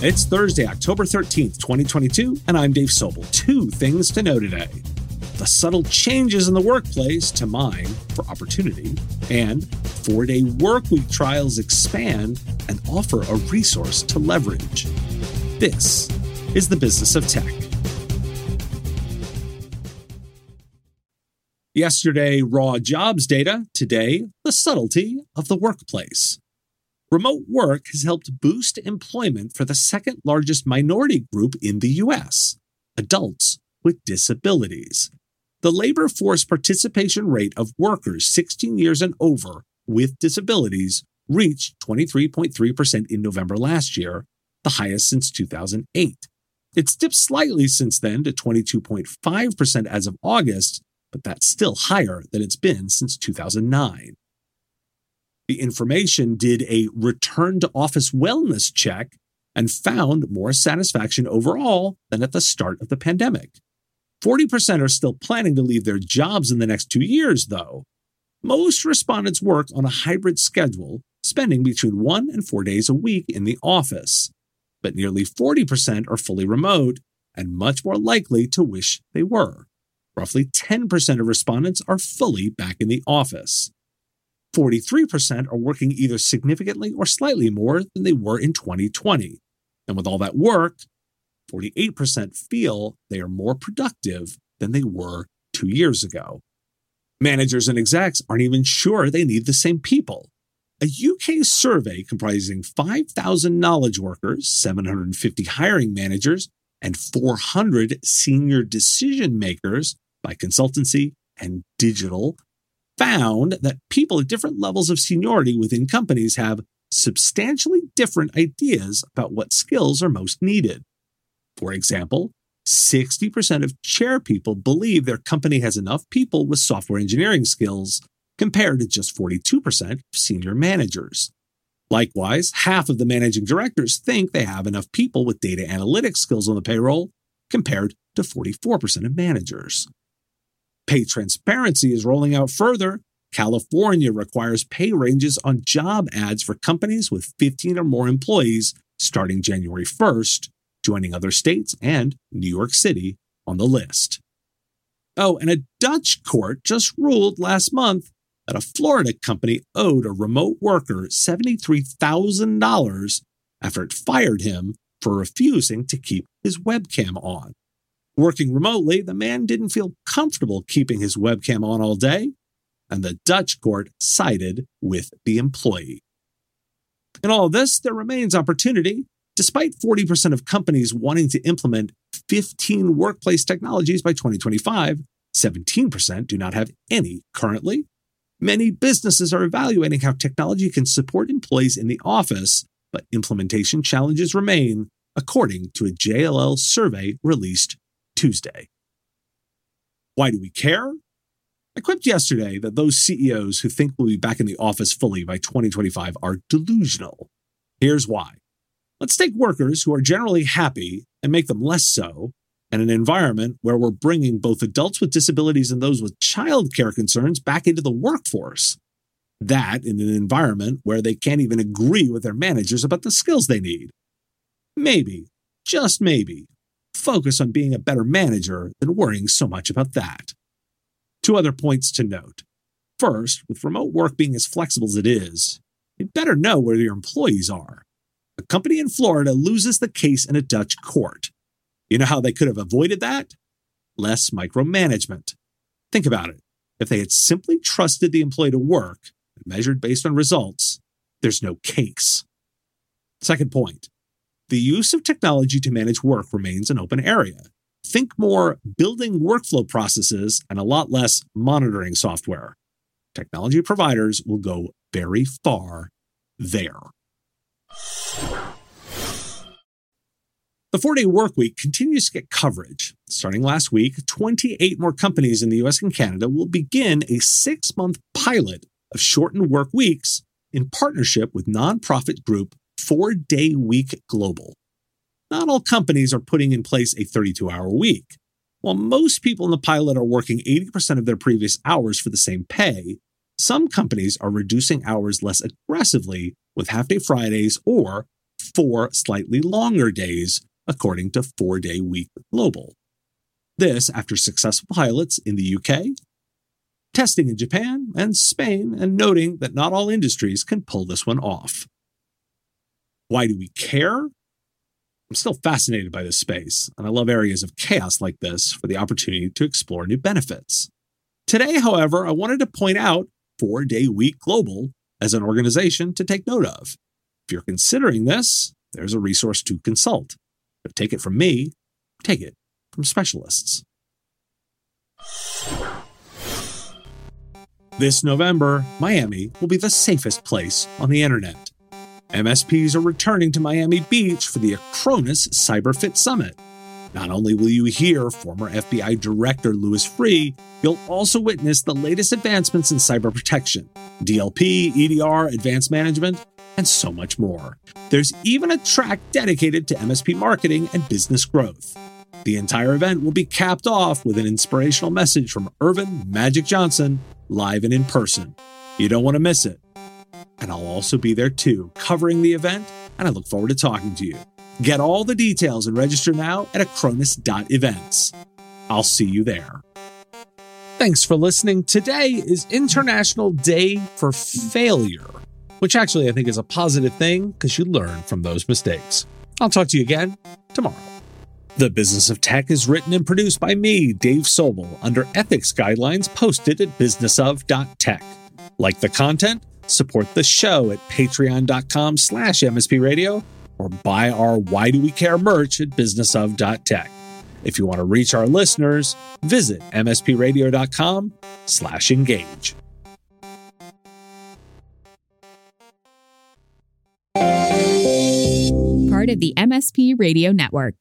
It's Thursday, October 13th, 2022, and I'm Dave Sobel. Two things to know today the subtle changes in the workplace to mine for opportunity, and four day workweek trials expand and offer a resource to leverage. This is the business of tech. Yesterday, raw jobs data. Today, the subtlety of the workplace. Remote work has helped boost employment for the second largest minority group in the US adults with disabilities. The labor force participation rate of workers 16 years and over with disabilities reached 23.3% in November last year, the highest since 2008. It's dipped slightly since then to 22.5% as of August, but that's still higher than it's been since 2009. The information did a return to office wellness check and found more satisfaction overall than at the start of the pandemic. 40% are still planning to leave their jobs in the next two years, though. Most respondents work on a hybrid schedule, spending between one and four days a week in the office. But nearly 40% are fully remote and much more likely to wish they were. Roughly 10% of respondents are fully back in the office. 43% are working either significantly or slightly more than they were in 2020. And with all that work, 48% feel they are more productive than they were two years ago. Managers and execs aren't even sure they need the same people. A UK survey comprising 5,000 knowledge workers, 750 hiring managers, and 400 senior decision makers by consultancy AND Digital found that people at different levels of seniority within companies have substantially different ideas about what skills are most needed. For example, 60% of chair people believe their company has enough people with software engineering skills, compared to just 42% of senior managers. Likewise, half of the managing directors think they have enough people with data analytics skills on the payroll, compared to 44% of managers. Pay transparency is rolling out further. California requires pay ranges on job ads for companies with 15 or more employees starting January 1st, joining other states and New York City on the list. Oh, and a Dutch court just ruled last month that a Florida company owed a remote worker $73,000 after it fired him for refusing to keep his webcam on. Working remotely, the man didn't feel comfortable keeping his webcam on all day, and the Dutch court sided with the employee. In all this, there remains opportunity. Despite 40% of companies wanting to implement 15 workplace technologies by 2025, 17% do not have any currently. Many businesses are evaluating how technology can support employees in the office, but implementation challenges remain, according to a JLL survey released Tuesday. Why do we care? I quipped yesterday that those CEOs who think we'll be back in the office fully by 2025 are delusional. Here's why. Let's take workers who are generally happy and make them less so, and an environment where we're bringing both adults with disabilities and those with childcare concerns back into the workforce. That in an environment where they can't even agree with their managers about the skills they need. Maybe, just maybe, focus on being a better manager than worrying so much about that. Two other points to note. First, with remote work being as flexible as it is, you'd better know where your employees are. A company in Florida loses the case in a Dutch court. You know how they could have avoided that? Less micromanagement. Think about it. If they had simply trusted the employee to work and measured based on results, there's no case. Second point the use of technology to manage work remains an open area. Think more building workflow processes and a lot less monitoring software. Technology providers will go very far there. The four day workweek continues to get coverage. Starting last week, 28 more companies in the US and Canada will begin a six month pilot of shortened work weeks in partnership with nonprofit group four day week global. Not all companies are putting in place a 32 hour week. While most people in the pilot are working 80% of their previous hours for the same pay, some companies are reducing hours less aggressively with half day Fridays or four slightly longer days, according to Four Day Week Global. This after successful pilots in the UK, testing in Japan and Spain, and noting that not all industries can pull this one off. Why do we care? I'm still fascinated by this space, and I love areas of chaos like this for the opportunity to explore new benefits. Today, however, I wanted to point out Four Day Week Global as an organization to take note of. If you're considering this, there's a resource to consult. But take it from me, take it from specialists. This November, Miami will be the safest place on the internet. MSPs are returning to Miami Beach for the Acronis CyberFit Summit. Not only will you hear former FBI Director Louis Freeh, you'll also witness the latest advancements in cyber protection, DLP, EDR, advanced management, and so much more. There's even a track dedicated to MSP marketing and business growth. The entire event will be capped off with an inspirational message from Earvin Magic Johnson, live and in person. You don't want to miss it and I'll also be there too, covering the event, and I look forward to talking to you. Get all the details and register now at acronis.events. I'll see you there. Thanks for listening. Today is International Day for Failure, which actually I think is a positive thing because you learn from those mistakes. I'll talk to you again tomorrow. The Business of Tech is written and produced by me, Dave Sobel, under ethics guidelines posted at businessof.tech. Like the content? Support the show at patreon.com slash mspradio or buy our Why Do We Care merch at businessof.tech. If you want to reach our listeners, visit mspradio.com slash engage. Part of the MSP Radio Network.